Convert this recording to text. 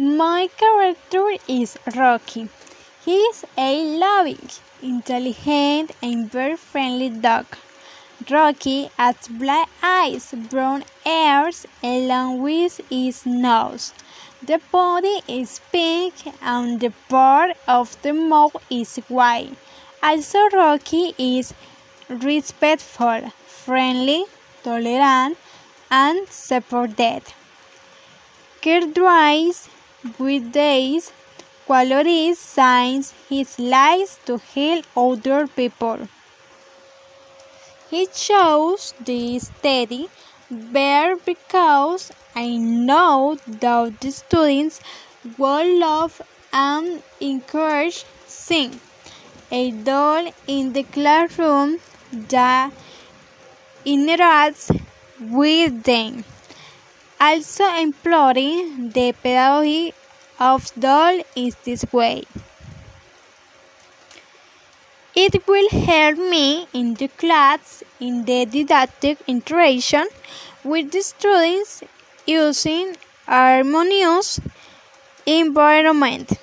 My character is Rocky. He is a loving, intelligent, and very friendly dog. Rocky has black eyes, brown ears, and along with his nose. The body is pink and the part of the mouth is white. Also, Rocky is respectful, friendly, tolerant, and supportive. Characterized with these qualities, signs his life to help other people. He chose this study bear because I know that the students will love and encourage sing a doll in the classroom that interacts with them. Also employing the pedagogy of doll is this way. It will help me in the class in the didactic interaction with the students using harmonious environment.